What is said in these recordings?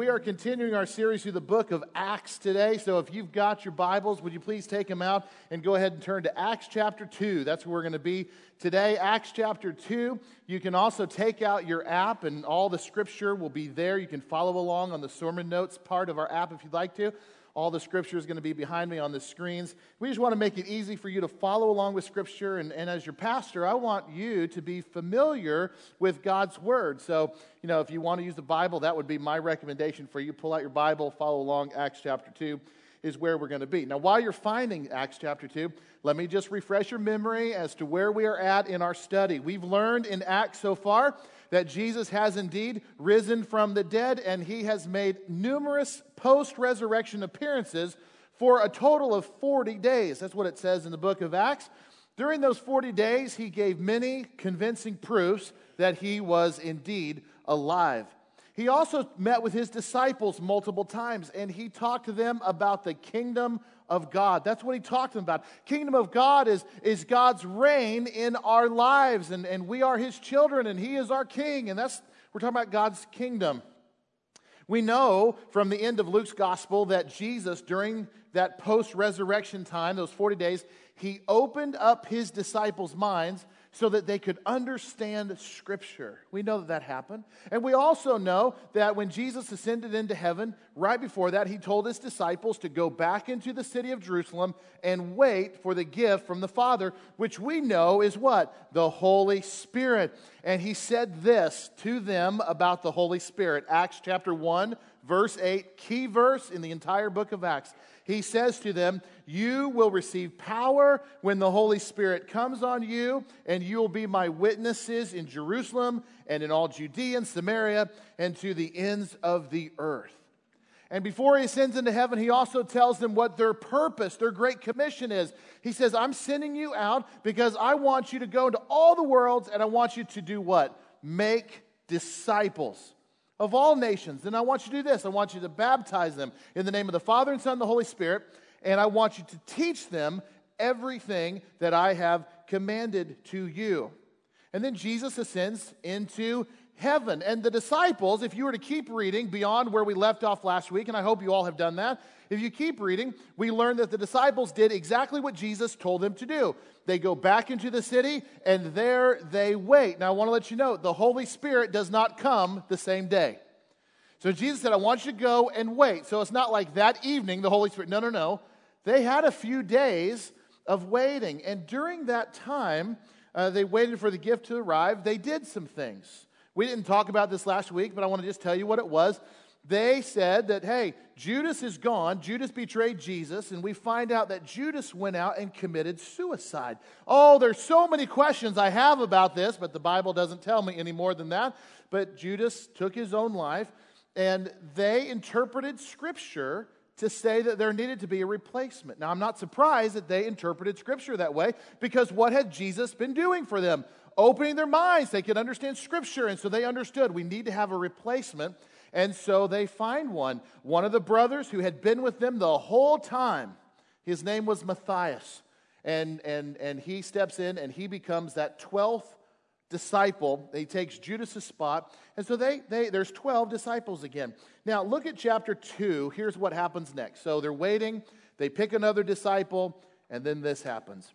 we are continuing our series through the book of Acts today. So if you've got your Bibles, would you please take them out and go ahead and turn to Acts chapter 2. That's where we're going to be today. Acts chapter 2. You can also take out your app, and all the scripture will be there. You can follow along on the sermon notes part of our app if you'd like to. All the scripture is going to be behind me on the screens. We just want to make it easy for you to follow along with scripture. And, and as your pastor, I want you to be familiar with God's word. So, you know, if you want to use the Bible, that would be my recommendation for you. Pull out your Bible, follow along. Acts chapter 2 is where we're going to be. Now, while you're finding Acts chapter 2, let me just refresh your memory as to where we are at in our study. We've learned in Acts so far that Jesus has indeed risen from the dead, and he has made numerous post resurrection appearances for a total of 40 days. That's what it says in the book of Acts. During those 40 days, he gave many convincing proofs that he was indeed alive. He also met with his disciples multiple times and he talked to them about the kingdom of God. That's what he talked about. Kingdom of God is, is God's reign in our lives, and, and we are his children, and he is our king. And that's, we're talking about God's kingdom. We know from the end of Luke's gospel that Jesus, during that post resurrection time, those 40 days, he opened up his disciples' minds so that they could understand Scripture. We know that that happened. And we also know that when Jesus ascended into heaven, right before that, he told his disciples to go back into the city of Jerusalem and wait for the gift from the Father, which we know is what? The Holy Spirit. And he said this to them about the Holy Spirit. Acts chapter 1, verse 8, key verse in the entire book of Acts he says to them, You will receive power when the Holy Spirit comes on you, and you will be my witnesses in Jerusalem and in all Judea and Samaria and to the ends of the earth. And before he ascends into heaven, he also tells them what their purpose, their great commission is. He says, I'm sending you out because I want you to go into all the worlds and I want you to do what? Make disciples of all nations. And I want you to do this I want you to baptize them in the name of the Father and Son and the Holy Spirit. And I want you to teach them everything that I have commanded to you. And then Jesus ascends into heaven. And the disciples, if you were to keep reading beyond where we left off last week, and I hope you all have done that, if you keep reading, we learn that the disciples did exactly what Jesus told them to do. They go back into the city and there they wait. Now, I want to let you know the Holy Spirit does not come the same day. So Jesus said, I want you to go and wait. So it's not like that evening the Holy Spirit. No, no, no. They had a few days of waiting. And during that time, uh, they waited for the gift to arrive. They did some things. We didn't talk about this last week, but I want to just tell you what it was they said that, hey, Judas is gone. Judas betrayed Jesus, and we find out that Judas went out and committed suicide. Oh, there's so many questions I have about this, but the Bible doesn't tell me any more than that. But Judas took his own life, and they interpreted Scripture to say that there needed to be a replacement. Now, I'm not surprised that they interpreted Scripture that way because what had Jesus been doing for them? Opening their minds, they could understand Scripture, and so they understood we need to have a replacement. And so they find one. One of the brothers who had been with them the whole time, his name was Matthias. And, and, and he steps in and he becomes that 12th disciple. He takes Judas's spot. And so they, they, there's 12 disciples again. Now, look at chapter 2. Here's what happens next. So they're waiting, they pick another disciple, and then this happens.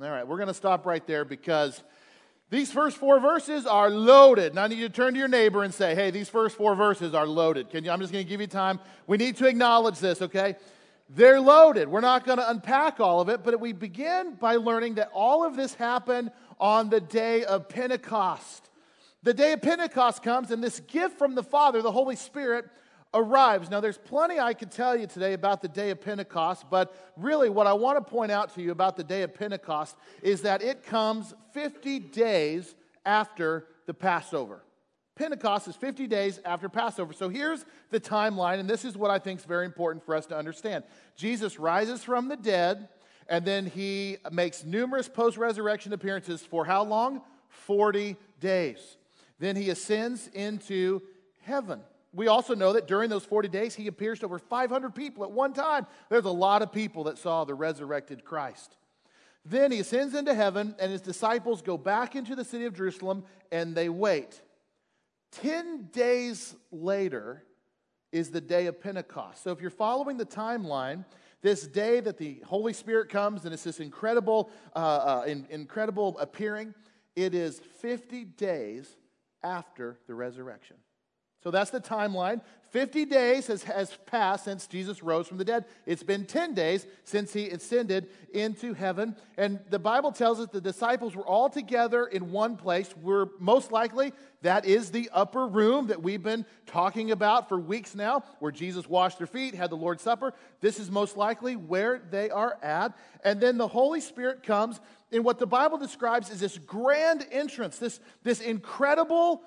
All right, we're going to stop right there because these first four verses are loaded. And I need you to turn to your neighbor and say, hey, these first four verses are loaded. Can you, I'm just going to give you time. We need to acknowledge this, okay? They're loaded. We're not going to unpack all of it, but we begin by learning that all of this happened on the day of Pentecost. The day of Pentecost comes, and this gift from the Father, the Holy Spirit, arrives. Now, there's plenty I could tell you today about the day of Pentecost, but really what I want to point out to you about the day of Pentecost is that it comes 50 days after the Passover. Pentecost is 50 days after Passover. So here's the timeline, and this is what I think is very important for us to understand. Jesus rises from the dead, and then he makes numerous post resurrection appearances for how long? 40 days. Then he ascends into heaven. We also know that during those 40 days, he appears to over 500 people at one time. There's a lot of people that saw the resurrected Christ. Then he ascends into heaven, and his disciples go back into the city of Jerusalem and they wait. Ten days later is the day of Pentecost. So if you're following the timeline, this day that the Holy Spirit comes and it's this incredible, uh, uh, in, incredible appearing, it is 50 days after the resurrection. So that's the timeline. 50 days has, has passed since Jesus rose from the dead. It's been 10 days since he ascended into heaven. And the Bible tells us the disciples were all together in one place. We're most likely, that is the upper room that we've been talking about for weeks now, where Jesus washed their feet, had the Lord's Supper. This is most likely where they are at. And then the Holy Spirit comes in what the Bible describes as this grand entrance, this, this incredible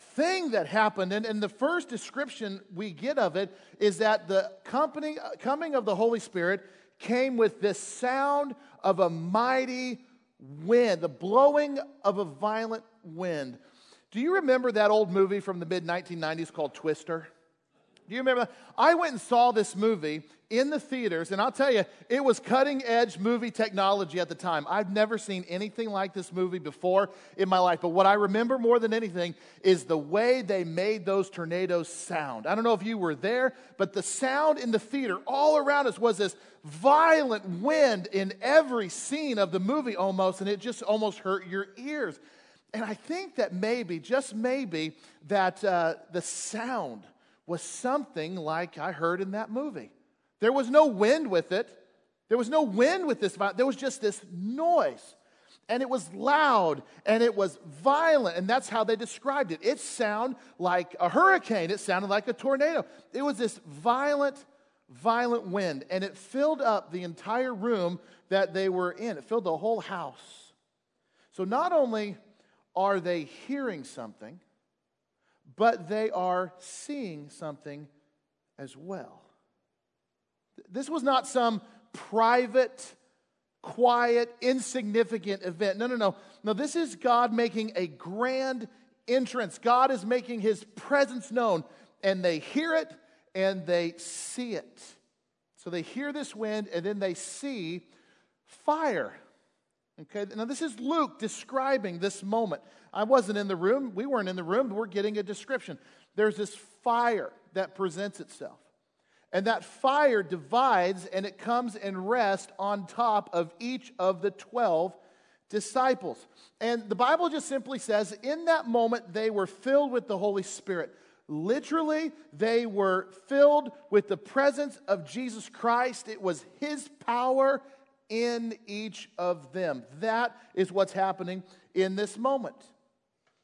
thing that happened, and, and the first description we get of it is that the company, uh, coming of the Holy Spirit came with this sound of a mighty wind, the blowing of a violent wind. Do you remember that old movie from the mid 1990s called Twister? Do you remember? I went and saw this movie in the theaters, and I'll tell you, it was cutting edge movie technology at the time. I've never seen anything like this movie before in my life. But what I remember more than anything is the way they made those tornadoes sound. I don't know if you were there, but the sound in the theater all around us was this violent wind in every scene of the movie almost, and it just almost hurt your ears. And I think that maybe, just maybe, that uh, the sound was something like I heard in that movie. There was no wind with it. There was no wind with this. There was just this noise. And it was loud and it was violent. And that's how they described it. It sounded like a hurricane, it sounded like a tornado. It was this violent, violent wind. And it filled up the entire room that they were in, it filled the whole house. So not only are they hearing something, but they are seeing something as well. This was not some private, quiet, insignificant event. No, no, no. No, this is God making a grand entrance. God is making his presence known, and they hear it and they see it. So they hear this wind and then they see fire. Okay, now this is Luke describing this moment. I wasn't in the room. We weren't in the room. But we're getting a description. There's this fire that presents itself. And that fire divides and it comes and rests on top of each of the 12 disciples. And the Bible just simply says in that moment they were filled with the Holy Spirit. Literally, they were filled with the presence of Jesus Christ. It was His power in each of them. That is what's happening in this moment.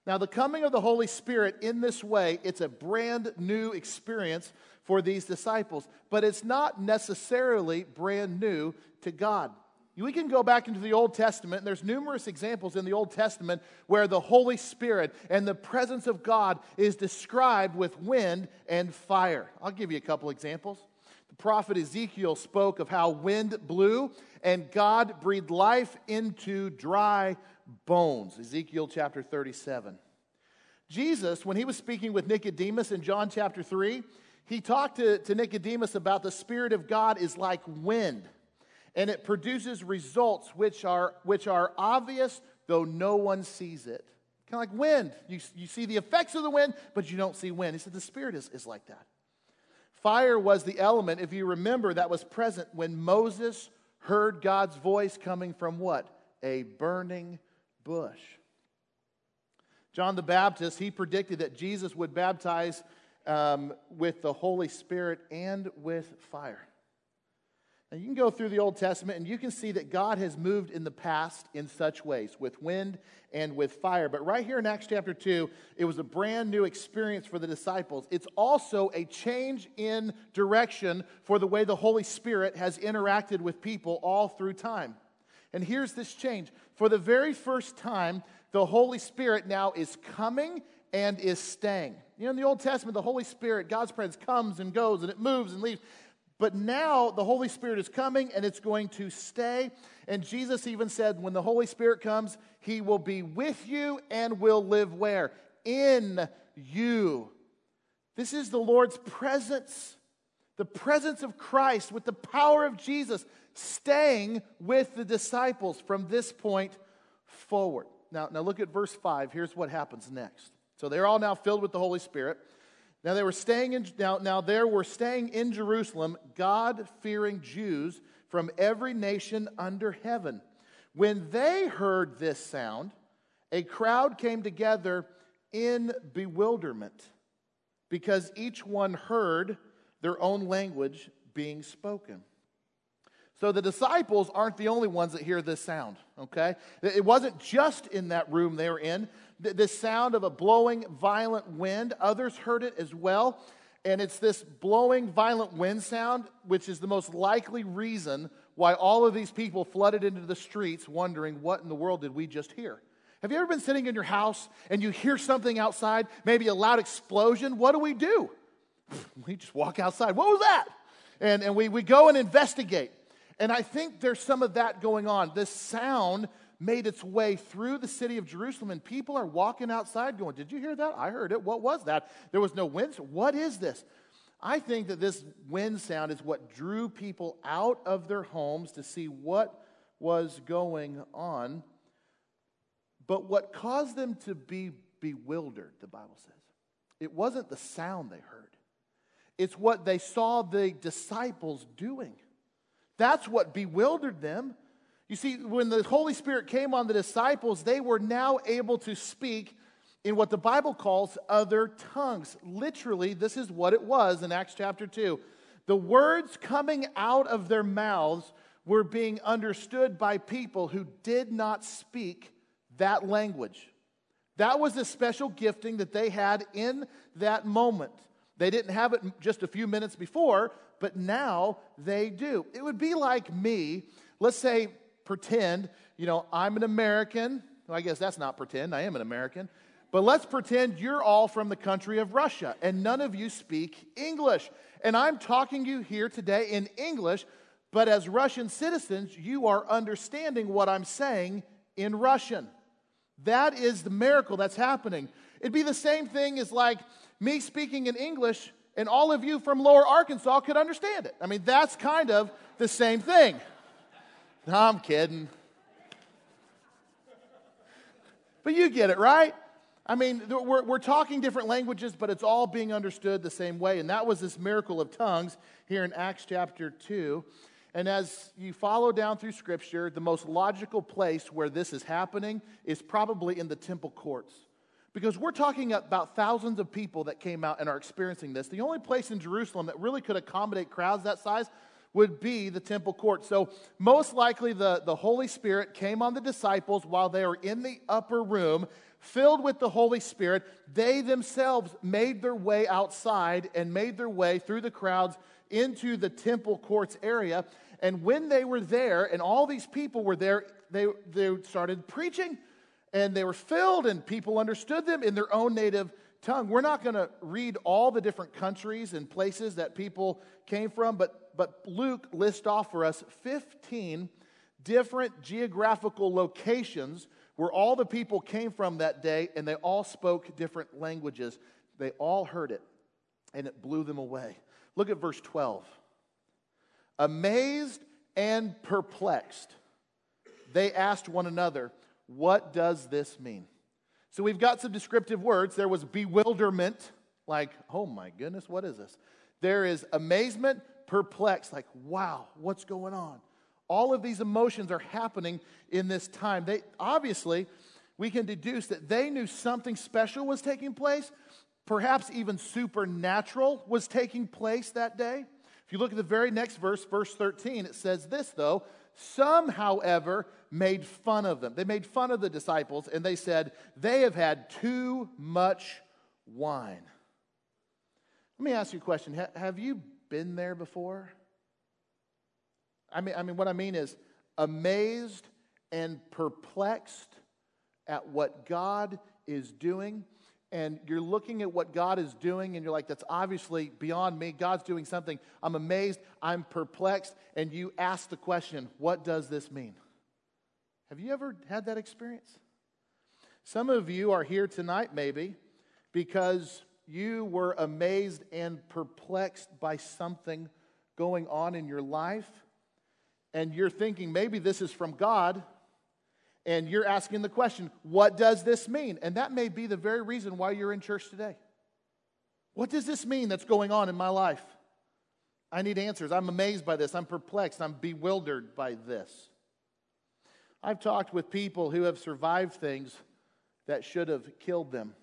Now, the coming of the Holy Spirit in this way, it's a brand new experience for these disciples, but it's not necessarily brand new to God. We can go back into the Old Testament, and there's numerous examples in the Old Testament where the Holy Spirit and the presence of God is described with wind and fire. I'll give you a couple examples. Prophet Ezekiel spoke of how wind blew and God breathed life into dry bones. Ezekiel chapter 37. Jesus, when he was speaking with Nicodemus in John chapter 3, he talked to, to Nicodemus about the Spirit of God is like wind, and it produces results which are, which are obvious, though no one sees it. Kind of like wind. You, you see the effects of the wind, but you don't see wind. He said the Spirit is, is like that. Fire was the element, if you remember, that was present when Moses heard God's voice coming from what? A burning bush. John the Baptist, he predicted that Jesus would baptize um, with the Holy Spirit and with fire. Now, you can go through the Old Testament and you can see that God has moved in the past in such ways, with wind and with fire. But right here in Acts chapter 2, it was a brand new experience for the disciples. It's also a change in direction for the way the Holy Spirit has interacted with people all through time. And here's this change. For the very first time, the Holy Spirit now is coming and is staying. You know, in the Old Testament, the Holy Spirit, God's presence comes and goes and it moves and leaves. But now the Holy Spirit is coming and it's going to stay. And Jesus even said, when the Holy Spirit comes, he will be with you and will live where? In you. This is the Lord's presence, the presence of Christ with the power of Jesus staying with the disciples from this point forward. Now, now look at verse 5. Here's what happens next. So they're all now filled with the Holy Spirit. Now they were staying in now, now there were staying in Jerusalem God-fearing Jews from every nation under heaven. When they heard this sound, a crowd came together in bewilderment because each one heard their own language being spoken. So the disciples aren't the only ones that hear this sound, okay? It wasn't just in that room they were in. This sound of a blowing violent wind, others heard it as well. And it's this blowing violent wind sound, which is the most likely reason why all of these people flooded into the streets wondering what in the world did we just hear? Have you ever been sitting in your house and you hear something outside, maybe a loud explosion? What do we do? We just walk outside. What was that? And, and we, we go and investigate. And I think there's some of that going on. This sound made its way through the city of Jerusalem, and people are walking outside going, Did you hear that? I heard it. What was that? There was no wind. What is this? I think that this wind sound is what drew people out of their homes to see what was going on. But what caused them to be bewildered, the Bible says, it wasn't the sound they heard, it's what they saw the disciples doing. That's what bewildered them. You see, when the Holy Spirit came on the disciples, they were now able to speak in what the Bible calls other tongues. Literally, this is what it was in Acts chapter 2. The words coming out of their mouths were being understood by people who did not speak that language. That was a special gifting that they had in that moment. They didn't have it just a few minutes before, but now they do. It would be like me, let's say, pretend, you know, I'm an American. Well, I guess that's not pretend, I am an American. But let's pretend you're all from the country of Russia and none of you speak English. And I'm talking to you here today in English, but as Russian citizens, you are understanding what I'm saying in Russian. That is the miracle that's happening. It'd be the same thing as like me speaking in English and all of you from lower Arkansas could understand it. I mean, that's kind of the same thing. No, I'm kidding. But you get it, right? I mean, we're, we're talking different languages, but it's all being understood the same way. And that was this miracle of tongues here in Acts chapter 2. And as you follow down through Scripture, the most logical place where this is happening is probably in the temple courts. Because we're talking about thousands of people that came out and are experiencing this. The only place in Jerusalem that really could accommodate crowds that size would be the temple court. So, most likely, the, the Holy Spirit came on the disciples while they were in the upper room, filled with the Holy Spirit. They themselves made their way outside and made their way through the crowds into the temple courts area. And when they were there, and all these people were there, they, they started preaching and they were filled, and people understood them in their own native tongue. We're not going to read all the different countries and places that people came from, but, but Luke lists off for us 15 different geographical locations where all the people came from that day, and they all spoke different languages. They all heard it, and it blew them away. Look at verse 12. Amazed and perplexed, they asked one another, what does this mean? So we've got some descriptive words. There was bewilderment, like, oh my goodness, what is this? There is amazement, perplexed, like, wow, what's going on? All of these emotions are happening in this time. They obviously, we can deduce that they knew something special was taking place, perhaps even supernatural was taking place that day. If you look at the very next verse, verse 13, it says this though some, however, made fun of them. They made fun of the disciples and they said, They have had too much wine. Let me ask you a question. Have you been there before? I mean, I mean, what I mean is amazed and perplexed at what God is doing and you're looking at what God is doing and you're like, that's obviously beyond me. God's doing something. I'm amazed. I'm perplexed. And you ask the question, what does this mean? Have you ever had that experience? Some of you are here tonight, maybe, because you were amazed and perplexed by something going on in your life, and you're thinking maybe this is from God, and you're asking the question, what does this mean? And that may be the very reason why you're in church today. What does this mean that's going on in my life? I need answers. I'm amazed by this. I'm perplexed. I'm bewildered by this. I've talked with people who have survived things that should have killed them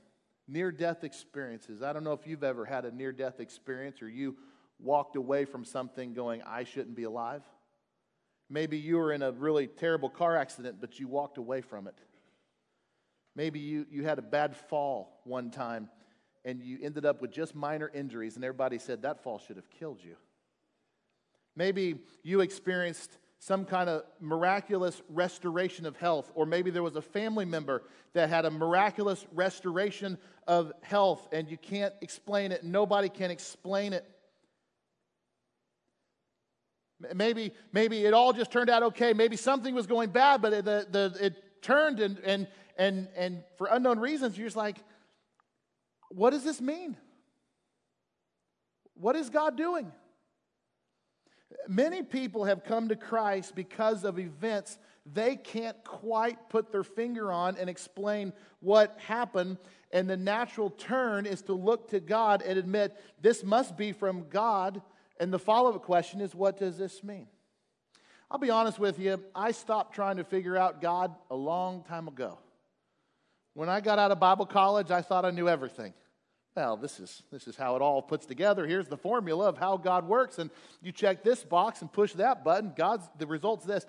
near death experiences. I don't know if you've ever had a near death experience or you walked away from something going, I shouldn't be alive. Maybe you were in a really terrible car accident, but you walked away from it. Maybe you, you had a bad fall one time and you ended up with just minor injuries, and everybody said that fall should have killed you. Maybe you experienced some kind of miraculous restoration of health, or maybe there was a family member that had a miraculous restoration of health and you can't explain it, nobody can explain it. Maybe, maybe it all just turned out okay. Maybe something was going bad, but it, the, the, it turned, and, and, and, and for unknown reasons, you're just like, what does this mean? What is God doing? Many people have come to Christ because of events they can't quite put their finger on and explain what happened. And the natural turn is to look to God and admit this must be from God. And the follow up question is, what does this mean? I'll be honest with you, I stopped trying to figure out God a long time ago. When I got out of Bible college, I thought I knew everything well, this is, this is how it all puts together. Here's the formula of how God works. And you check this box and push that button. God's, the result's this.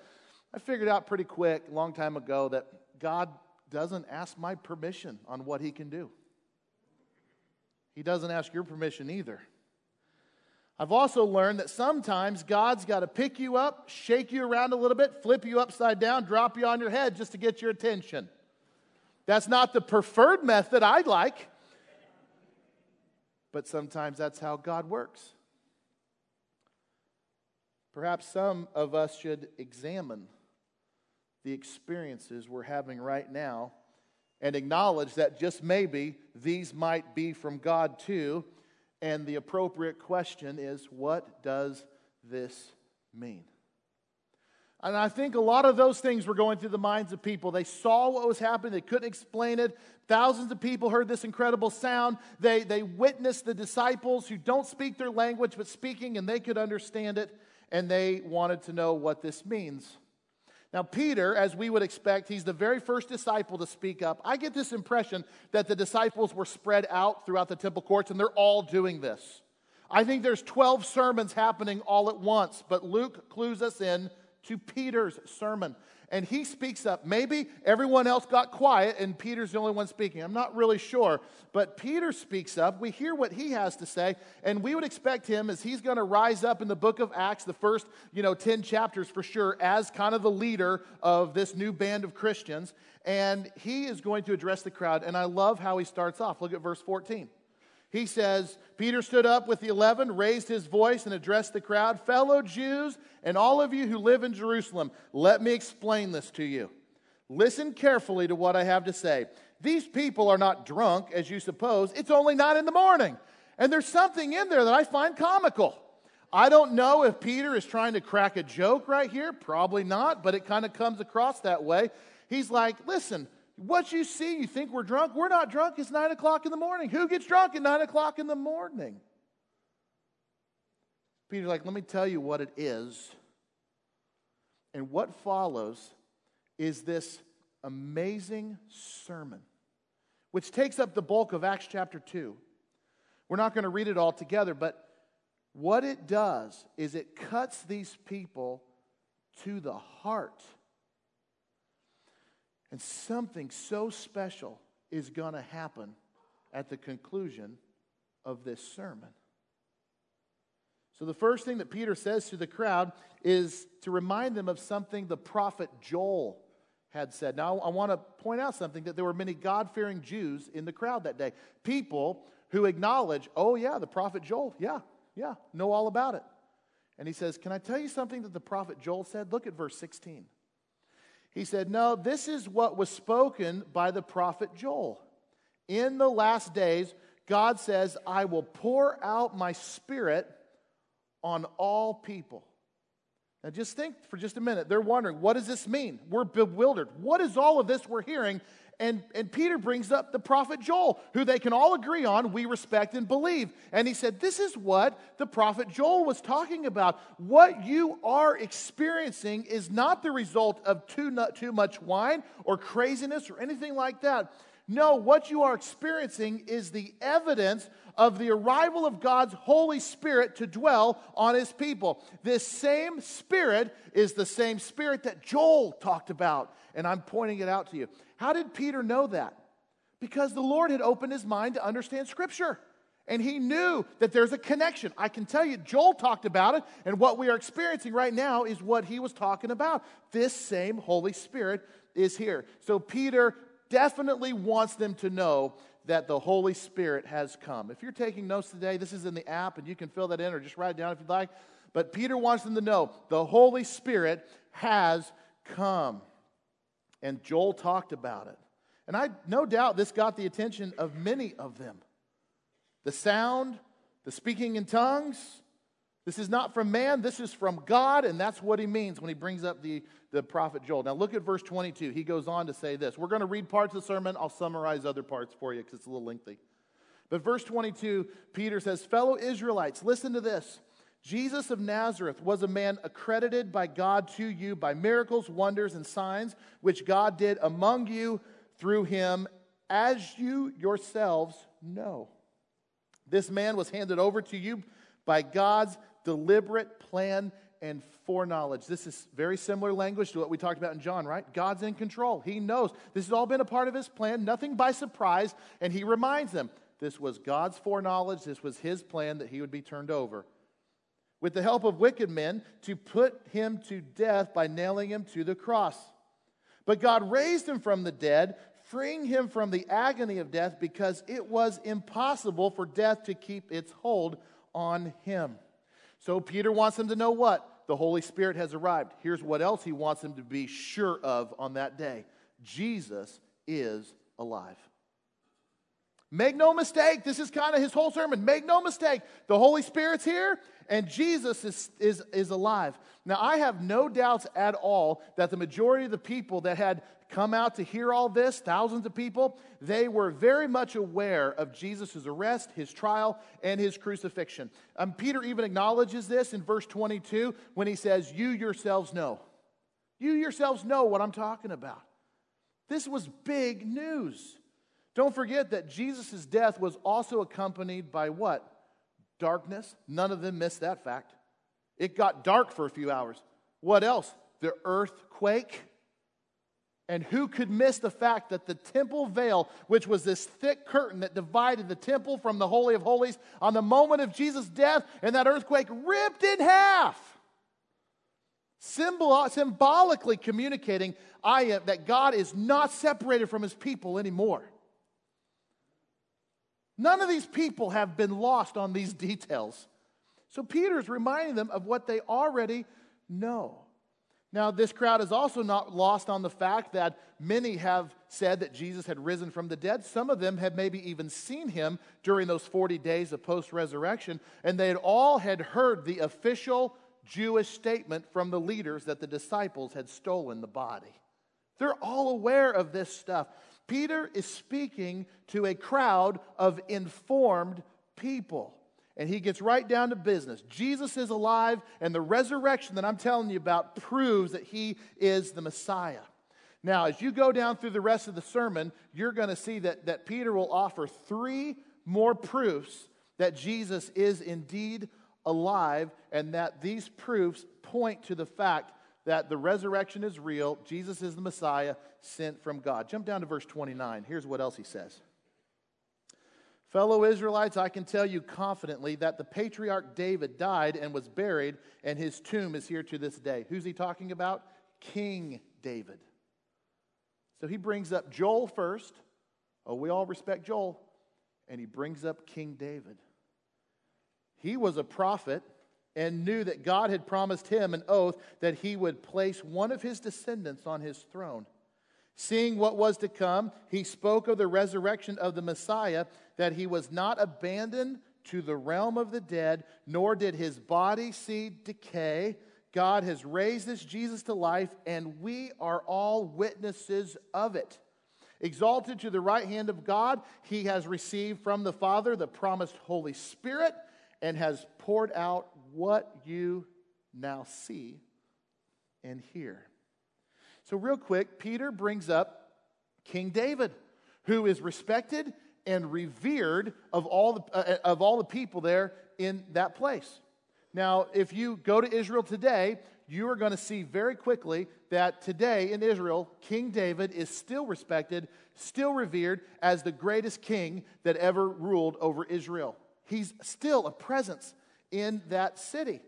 I figured out pretty quick, a long time ago, that God doesn't ask my permission on what he can do. He doesn't ask your permission either. I've also learned that sometimes God's got to pick you up, shake you around a little bit, flip you upside down, drop you on your head just to get your attention. That's not the preferred method I'd like but sometimes that's how God works. Perhaps some of us should examine the experiences we're having right now and acknowledge that just maybe these might be from God too. And the appropriate question is what does this mean? And I think a lot of those things were going through the minds of people. They saw what was happening, they couldn't explain it. Thousands of people heard this incredible sound. They, they witnessed the disciples who don't speak their language but speaking, and they could understand it, and they wanted to know what this means. Now, Peter, as we would expect, he's the very first disciple to speak up. I get this impression that the disciples were spread out throughout the temple courts, and they're all doing this. I think there's 12 sermons happening all at once, but Luke clues us in to Peter's sermon. And he speaks up. Maybe everyone else got quiet and Peter's the only one speaking. I'm not really sure. But Peter speaks up. We hear what he has to say. And we would expect him, as he's going to rise up in the book of Acts, the first, you know, 10 chapters for sure, as kind of the leader of this new band of Christians. And he is going to address the crowd. And I love how he starts off. Look at verse 14 he says, Peter stood up with the eleven, raised his voice, and addressed the crowd Fellow Jews, and all of you who live in Jerusalem, let me explain this to you. Listen carefully to what I have to say. These people are not drunk, as you suppose. It's only nine in the morning. And there's something in there that I find comical. I don't know if Peter is trying to crack a joke right here. Probably not, but it kind of comes across that way. He's like, listen, what you see, you think we're drunk? We're not drunk. It's nine o'clock in the morning. Who gets drunk at nine o'clock in the morning? Peter's like, let me tell you what it is. And what follows is this amazing sermon, which takes up the bulk of Acts chapter 2. We're not going to read it all together, but what it does is it cuts these people to the heart. And something so special is going to happen at the conclusion of this sermon. So, the first thing that Peter says to the crowd is to remind them of something the prophet Joel had said. Now, I want to point out something that there were many God fearing Jews in the crowd that day. People who acknowledge, oh, yeah, the prophet Joel, yeah, yeah, know all about it. And he says, Can I tell you something that the prophet Joel said? Look at verse 16. He said, No, this is what was spoken by the prophet Joel. In the last days, God says, I will pour out my spirit on all people. Now, just think for just a minute. They're wondering, what does this mean? We're bewildered. What is all of this we're hearing? And, and Peter brings up the prophet Joel, who they can all agree on, we respect and believe. And he said, This is what the prophet Joel was talking about. What you are experiencing is not the result of too, too much wine or craziness or anything like that. No, what you are experiencing is the evidence of the arrival of God's Holy Spirit to dwell on his people. This same Spirit is the same Spirit that Joel talked about, and I'm pointing it out to you. How did Peter know that? Because the Lord had opened his mind to understand Scripture. And he knew that there's a connection. I can tell you, Joel talked about it, and what we are experiencing right now is what he was talking about. This same Holy Spirit is here. So Peter definitely wants them to know that the Holy Spirit has come. If you're taking notes today, this is in the app and you can fill that in or just write it down if you'd like. But Peter wants them to know the Holy Spirit has come. And Joel talked about it. And I no doubt this got the attention of many of them. The sound, the speaking in tongues, this is not from man, this is from God, and that's what he means when he brings up the, the prophet Joel. Now look at verse 22. He goes on to say this. We're going to read parts of the sermon. I'll summarize other parts for you because it's a little lengthy. But verse 22, Peter says, Fellow Israelites, listen to this. Jesus of Nazareth was a man accredited by God to you by miracles, wonders, and signs, which God did among you through him, as you yourselves know. This man was handed over to you by God's deliberate plan and foreknowledge. This is very similar language to what we talked about in John, right? God's in control. He knows. This has all been a part of his plan, nothing by surprise, and he reminds them this was God's foreknowledge, this was his plan that he would be turned over. With the help of wicked men, to put him to death by nailing him to the cross. But God raised him from the dead, freeing him from the agony of death because it was impossible for death to keep its hold on him. So Peter wants them to know what? The Holy Spirit has arrived. Here's what else he wants them to be sure of on that day Jesus is alive. Make no mistake, this is kind of his whole sermon. Make no mistake, the Holy Spirit's here and Jesus is, is, is alive. Now, I have no doubts at all that the majority of the people that had come out to hear all this, thousands of people, they were very much aware of Jesus' arrest, his trial, and his crucifixion. Um, Peter even acknowledges this in verse 22 when he says, You yourselves know. You yourselves know what I'm talking about. This was big news. Don't forget that Jesus' death was also accompanied by what? Darkness. None of them missed that fact. It got dark for a few hours. What else? The earthquake. And who could miss the fact that the temple veil, which was this thick curtain that divided the temple from the Holy of Holies, on the moment of Jesus' death and that earthquake ripped in half? Symbol, symbolically communicating I am, that God is not separated from his people anymore. None of these people have been lost on these details. So Peter's reminding them of what they already know. Now, this crowd is also not lost on the fact that many have said that Jesus had risen from the dead. Some of them have maybe even seen him during those 40 days of post resurrection, and they had all had heard the official Jewish statement from the leaders that the disciples had stolen the body. They're all aware of this stuff. Peter is speaking to a crowd of informed people. And he gets right down to business. Jesus is alive, and the resurrection that I'm telling you about proves that he is the Messiah. Now, as you go down through the rest of the sermon, you're going to see that, that Peter will offer three more proofs that Jesus is indeed alive, and that these proofs point to the fact that the resurrection is real, Jesus is the Messiah sent from God. Jump down to verse 29. Here's what else he says. Fellow Israelites, I can tell you confidently that the patriarch David died and was buried, and his tomb is here to this day. Who's he talking about? King David. So he brings up Joel first. Oh, we all respect Joel. And he brings up King David. He was a prophet and knew that God had promised him an oath that he would place one of his descendants on his throne. Seeing what was to come, he spoke of the resurrection of the Messiah, that he was not abandoned to the realm of the dead, nor did his body see decay. God has raised this Jesus to life, and we are all witnesses of it. Exalted to the right hand of God, he has received from the Father the promised Holy Spirit and has poured out what you now see and hear. So, real quick, Peter brings up King David, who is respected and revered of all the, uh, of all the people there in that place. Now, if you go to Israel today, you are going to see very quickly that today in Israel, King David is still respected, still revered as the greatest king that ever ruled over Israel. He's still a presence in that city.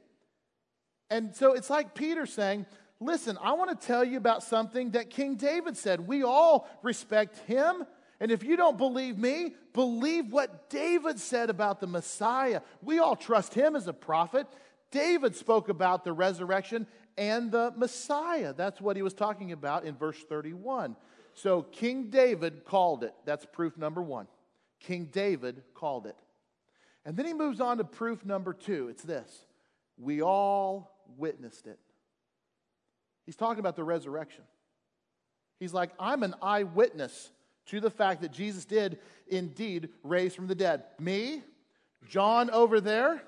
And so it's like Peter saying, Listen, I want to tell you about something that King David said. We all respect him. And if you don't believe me, believe what David said about the Messiah. We all trust him as a prophet. David spoke about the resurrection and the Messiah. That's what he was talking about in verse 31. So King David called it. That's proof number one. King David called it. And then he moves on to proof number two. It's this we all witnessed it. He's talking about the resurrection. He's like, I'm an eyewitness to the fact that Jesus did indeed raise from the dead. Me, John over there,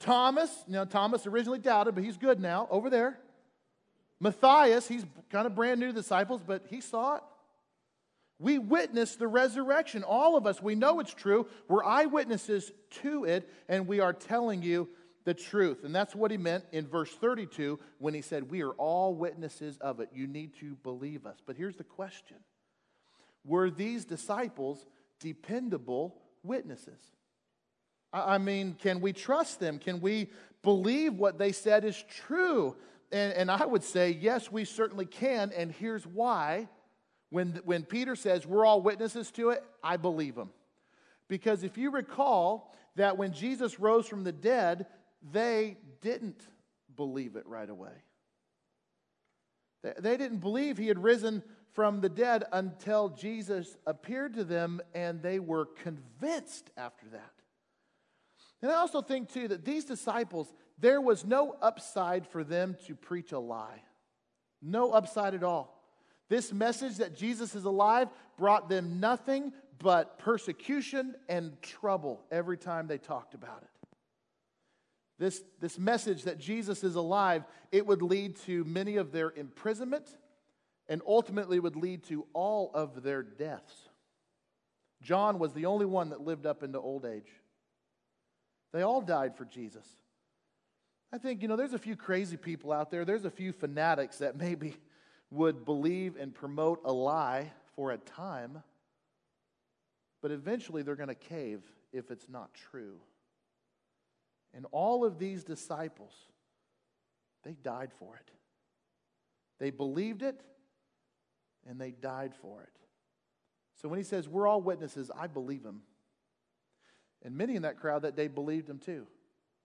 Thomas, you know, Thomas originally doubted, but he's good now, over there. Matthias, he's kind of brand new disciples, but he saw it. We witnessed the resurrection. All of us, we know it's true. We're eyewitnesses to it, and we are telling you the truth. And that's what he meant in verse 32 when he said, We are all witnesses of it. You need to believe us. But here's the question Were these disciples dependable witnesses? I mean, can we trust them? Can we believe what they said is true? And, and I would say, yes, we certainly can. And here's why when, when Peter says we're all witnesses to it, I believe him. Because if you recall that when Jesus rose from the dead, they didn't believe it right away. They didn't believe he had risen from the dead until Jesus appeared to them, and they were convinced after that. And I also think, too, that these disciples, there was no upside for them to preach a lie. No upside at all. This message that Jesus is alive brought them nothing but persecution and trouble every time they talked about it. This, this message that Jesus is alive, it would lead to many of their imprisonment and ultimately would lead to all of their deaths. John was the only one that lived up into old age. They all died for Jesus. I think, you know, there's a few crazy people out there. There's a few fanatics that maybe would believe and promote a lie for a time, but eventually they're going to cave if it's not true. And all of these disciples, they died for it. They believed it and they died for it. So when he says, We're all witnesses, I believe him. And many in that crowd that day believed him too.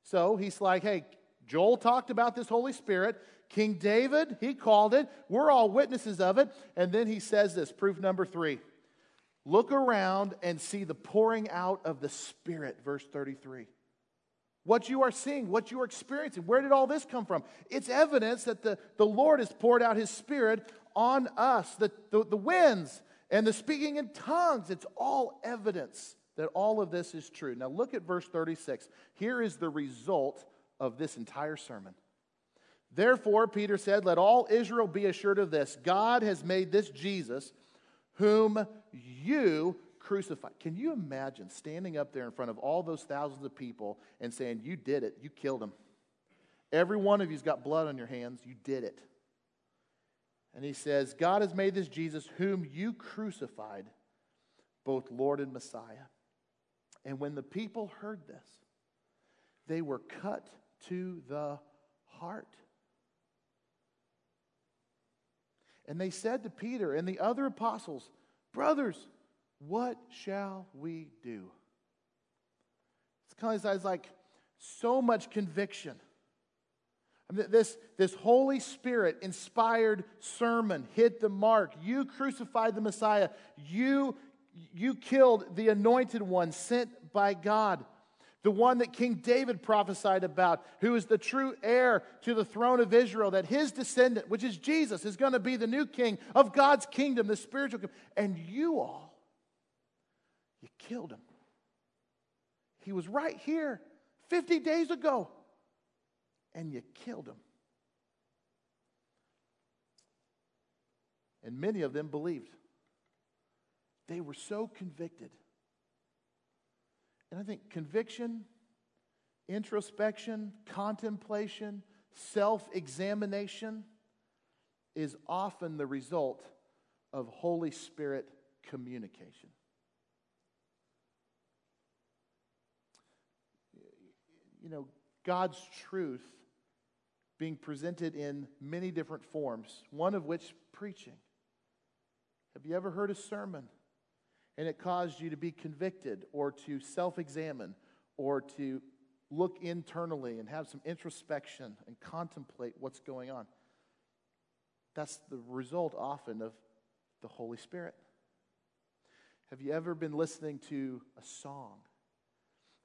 So he's like, Hey, Joel talked about this Holy Spirit. King David, he called it. We're all witnesses of it. And then he says this proof number three look around and see the pouring out of the Spirit, verse 33. What you are seeing, what you are experiencing, where did all this come from? It's evidence that the, the Lord has poured out his Spirit on us. The, the, the winds and the speaking in tongues, it's all evidence that all of this is true. Now look at verse 36. Here is the result of this entire sermon. Therefore, Peter said, Let all Israel be assured of this God has made this Jesus, whom you crucified. Can you imagine standing up there in front of all those thousands of people and saying, You did it, you killed him? Every one of you's got blood on your hands, you did it. And he says, God has made this Jesus, whom you crucified, both Lord and Messiah. And when the people heard this, they were cut to the heart. And they said to Peter and the other apostles, Brothers, what shall we do? It's kind of like so much conviction. I mean, this, this Holy Spirit inspired sermon hit the mark. You crucified the Messiah. You, you killed the anointed one sent by God the one that King David prophesied about, who is the true heir to the throne of Israel, that his descendant, which is Jesus, is going to be the new king of God's kingdom, the spiritual kingdom. And you all, you killed him. He was right here 50 days ago, and you killed him. And many of them believed. They were so convicted and I think conviction, introspection, contemplation, self examination is often the result of Holy Spirit communication. You know, God's truth being presented in many different forms, one of which preaching. Have you ever heard a sermon and it caused you to be convicted or to self examine or to look internally and have some introspection and contemplate what's going on. That's the result often of the Holy Spirit. Have you ever been listening to a song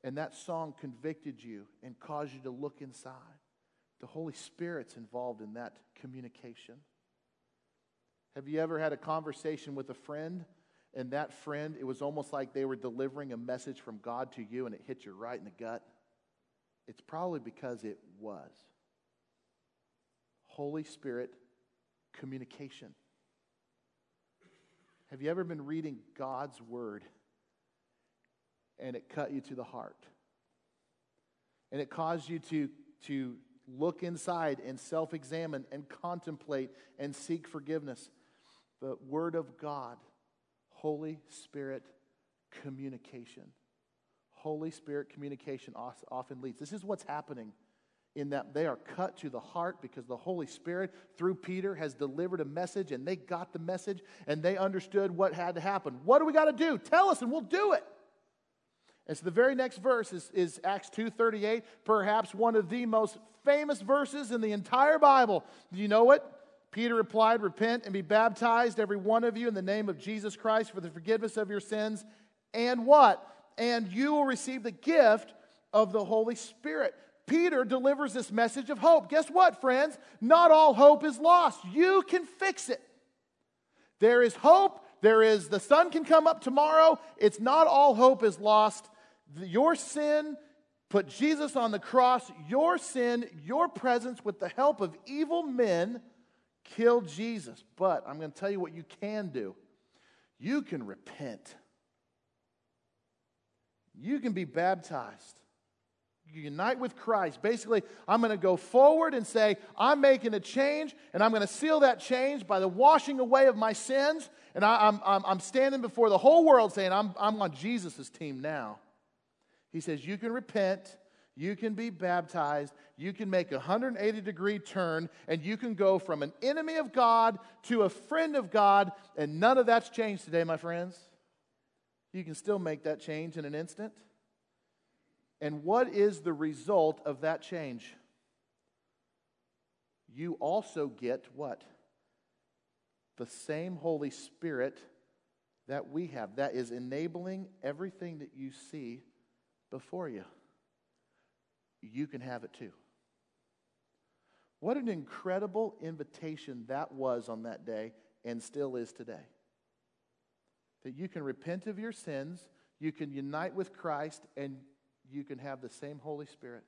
and that song convicted you and caused you to look inside? The Holy Spirit's involved in that communication. Have you ever had a conversation with a friend and that friend, it was almost like they were delivering a message from God to you and it hit you right in the gut? It's probably because it was. Holy Spirit communication. Have you ever been reading God's word and it cut you to the heart? And it caused you to, to look inside and self examine and contemplate and seek forgiveness. The Word of God Holy Spirit communication. Holy Spirit communication often leads. This is what's happening in that they are cut to the heart because the Holy Spirit, through Peter, has delivered a message and they got the message and they understood what had to happen. What do we got to do? Tell us and we'll do it. And so the very next verse is, is Acts 2.38, perhaps one of the most famous verses in the entire Bible. Do you know it? Peter replied, Repent and be baptized, every one of you, in the name of Jesus Christ for the forgiveness of your sins. And what? And you will receive the gift of the Holy Spirit. Peter delivers this message of hope. Guess what, friends? Not all hope is lost. You can fix it. There is hope. There is, the sun can come up tomorrow. It's not all hope is lost. Your sin put Jesus on the cross. Your sin, your presence, with the help of evil men kill Jesus. But I'm going to tell you what you can do you can repent, you can be baptized. You unite with Christ. Basically, I'm going to go forward and say, I'm making a change, and I'm going to seal that change by the washing away of my sins. And I, am I'm, I'm standing before the whole world saying, I'm, I'm on Jesus' team now. He says, You can repent, you can be baptized, you can make a 180 degree turn, and you can go from an enemy of God to a friend of God, and none of that's changed today, my friends. You can still make that change in an instant. And what is the result of that change? You also get what? The same Holy Spirit that we have, that is enabling everything that you see before you you can have it too. What an incredible invitation that was on that day and still is today. That you can repent of your sins, you can unite with Christ, and you can have the same Holy Spirit.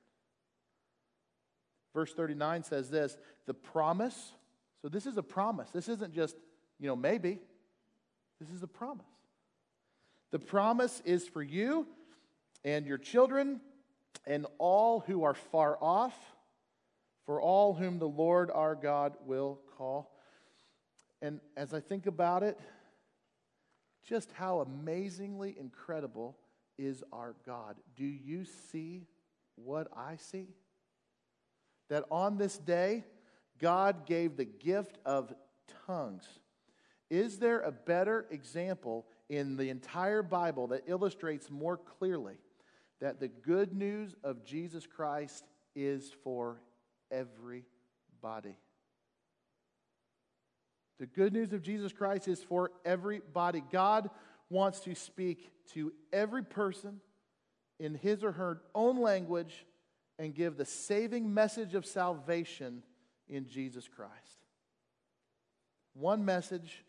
Verse 39 says this the promise. So, this is a promise. This isn't just, you know, maybe. This is a promise. The promise is for you and your children and all who are far off, for all whom the Lord our God will call. And as I think about it, just how amazingly incredible is our God. Do you see what I see? That on this day, God gave the gift of tongues. Is there a better example in the entire Bible that illustrates more clearly that the good news of Jesus Christ is for everybody? The good news of Jesus Christ is for everybody. God wants to speak to every person in his or her own language and give the saving message of salvation in Jesus Christ. One message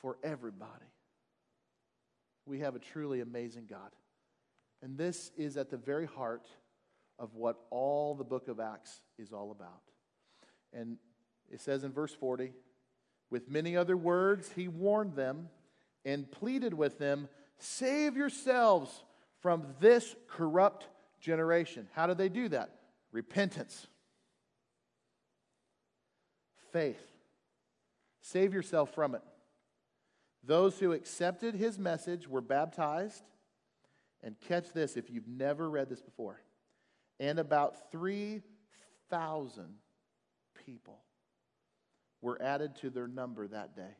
for everybody. We have a truly amazing God. And this is at the very heart of what all the book of Acts is all about. And it says in verse 40 with many other words, he warned them and pleaded with them save yourselves from this corrupt generation. How did they do that? Repentance, faith. Save yourself from it. Those who accepted his message were baptized. And catch this if you've never read this before. And about 3,000 people were added to their number that day.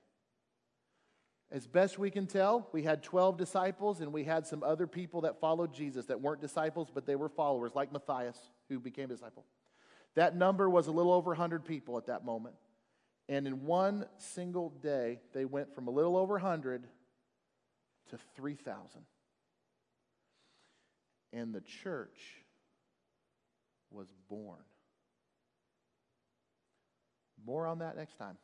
As best we can tell, we had 12 disciples and we had some other people that followed Jesus that weren't disciples, but they were followers, like Matthias, who became a disciple. That number was a little over 100 people at that moment. And in one single day, they went from a little over 100 to 3,000. And the church was born. More on that next time.